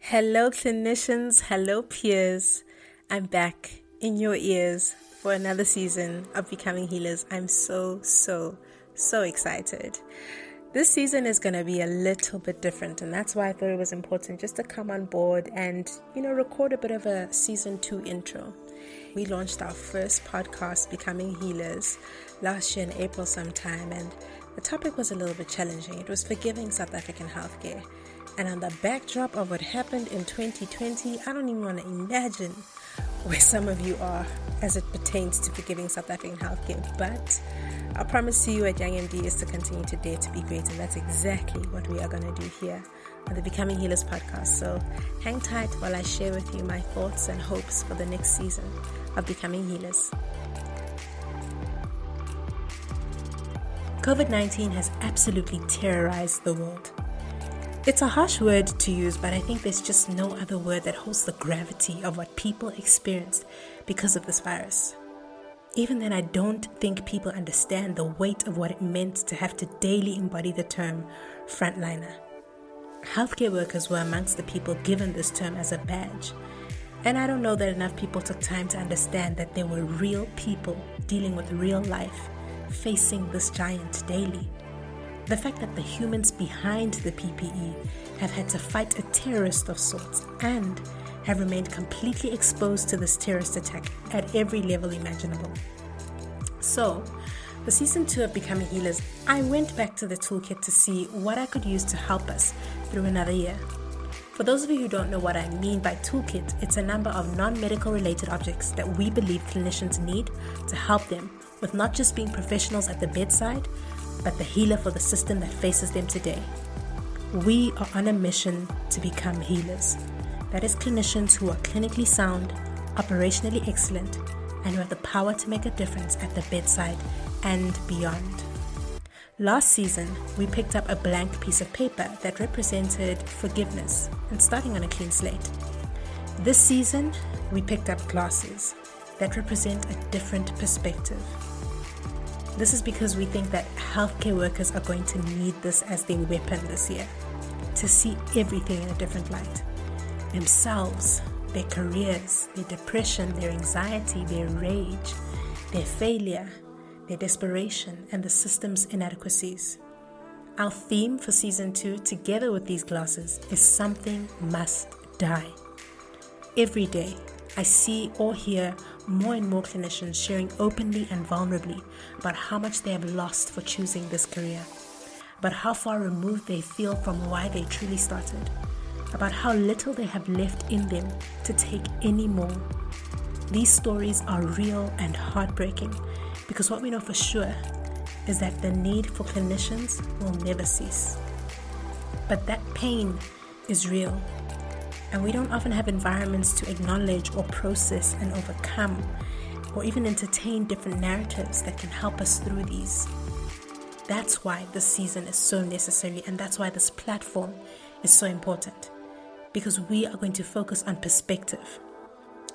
Hello, clinicians. Hello, peers. I'm back in your ears for another season of Becoming Healers. I'm so, so, so excited. This season is going to be a little bit different, and that's why I thought it was important just to come on board and, you know, record a bit of a season two intro. We launched our first podcast, Becoming Healers, last year in April sometime, and the topic was a little bit challenging. It was forgiving South African healthcare. And on the backdrop of what happened in 2020, I don't even want to imagine where some of you are as it pertains to forgiving South African healthcare. But our promise to you at Young MD is to continue to dare to be great, and that's exactly what we are going to do here on the Becoming Healers podcast. So hang tight while I share with you my thoughts and hopes for the next season of Becoming Healers. COVID 19 has absolutely terrorized the world. It's a harsh word to use, but I think there's just no other word that holds the gravity of what people experienced because of this virus. Even then, I don't think people understand the weight of what it meant to have to daily embody the term frontliner. Healthcare workers were amongst the people given this term as a badge. And I don't know that enough people took time to understand that there were real people dealing with real life, facing this giant daily. The fact that the humans behind the PPE have had to fight a terrorist of sorts and have remained completely exposed to this terrorist attack at every level imaginable. So, for season two of Becoming Healers, I went back to the toolkit to see what I could use to help us through another year. For those of you who don't know what I mean by toolkit, it's a number of non medical related objects that we believe clinicians need to help them with not just being professionals at the bedside, but the healer for the system that faces them today. We are on a mission to become healers. That is, clinicians who are clinically sound, operationally excellent, and who have the power to make a difference at the bedside and beyond. Last season, we picked up a blank piece of paper that represented forgiveness and starting on a clean slate. This season, we picked up glasses that represent a different perspective. This is because we think that healthcare workers are going to need this as their weapon this year to see everything in a different light themselves, their careers, their depression, their anxiety, their rage, their failure, their desperation, and the system's inadequacies. Our theme for season two, together with these glasses, is something must die. Every day, I see or hear more and more clinicians sharing openly and vulnerably about how much they have lost for choosing this career, about how far removed they feel from why they truly started, about how little they have left in them to take any more. These stories are real and heartbreaking because what we know for sure is that the need for clinicians will never cease. But that pain is real and we don't often have environments to acknowledge or process and overcome, or even entertain different narratives that can help us through these. That's why this season is so necessary, and that's why this platform is so important. Because we are going to focus on perspective.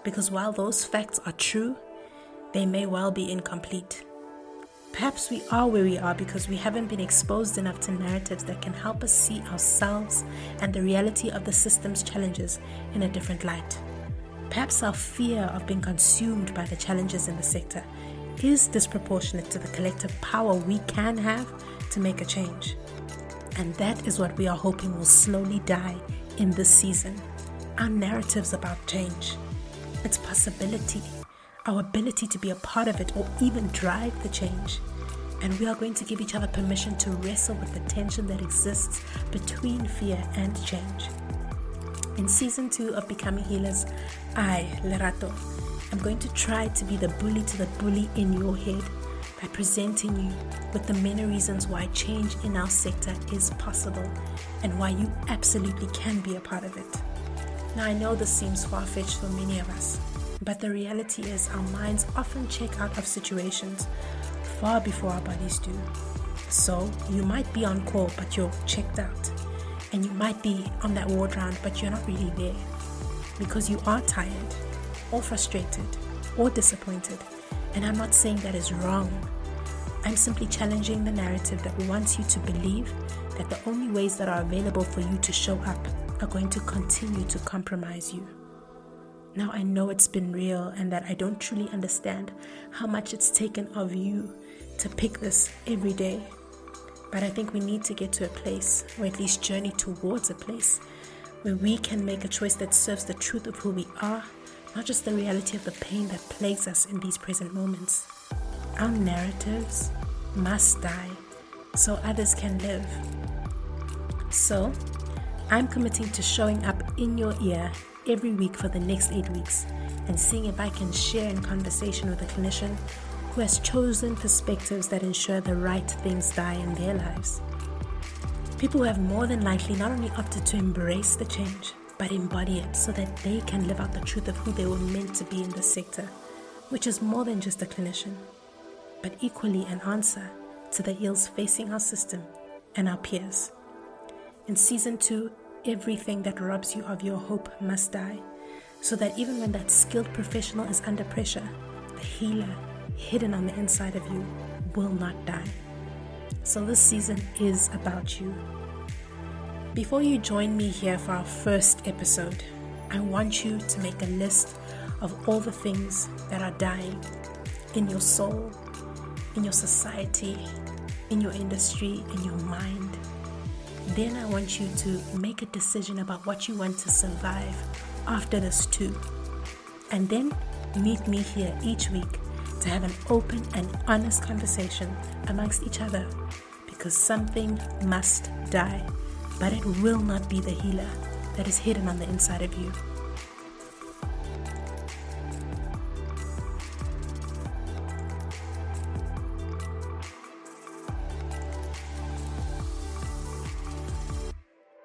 Because while those facts are true, they may well be incomplete. Perhaps we are where we are because we haven't been exposed enough to narratives that can help us see ourselves and the reality of the system's challenges in a different light. Perhaps our fear of being consumed by the challenges in the sector is disproportionate to the collective power we can have to make a change. And that is what we are hoping will slowly die in this season. Our narratives about change, its possibility, our ability to be a part of it or even drive the change. And we are going to give each other permission to wrestle with the tension that exists between fear and change. In season two of Becoming Healers, I, Lerato, am going to try to be the bully to the bully in your head by presenting you with the many reasons why change in our sector is possible and why you absolutely can be a part of it. Now, I know this seems far fetched for many of us, but the reality is, our minds often check out of situations far before our bodies do. So, you might be on call, but you're checked out. And you might be on that ward round, but you're not really there because you are tired, or frustrated, or disappointed. And I'm not saying that is wrong. I'm simply challenging the narrative that wants you to believe that the only ways that are available for you to show up are going to continue to compromise you. Now I know it's been real and that I don't truly understand how much it's taken of you to pick this every day. But I think we need to get to a place, or at least journey towards a place, where we can make a choice that serves the truth of who we are, not just the reality of the pain that plagues us in these present moments. Our narratives must die so others can live. So, I'm committing to showing up in your ear every week for the next eight weeks and seeing if I can share in conversation with a clinician who has chosen perspectives that ensure the right things die in their lives. People who have more than likely not only opted to embrace the change, but embody it so that they can live out the truth of who they were meant to be in this sector, which is more than just a clinician, but equally an answer to the ills facing our system and our peers. In season two, everything that robs you of your hope must die, so that even when that skilled professional is under pressure, the healer hidden on the inside of you will not die. So, this season is about you. Before you join me here for our first episode, I want you to make a list of all the things that are dying in your soul, in your society, in your industry, in your mind then I want you to make a decision about what you want to survive after this too. And then meet me here each week to have an open and honest conversation amongst each other because something must die, but it will not be the healer that is hidden on the inside of you.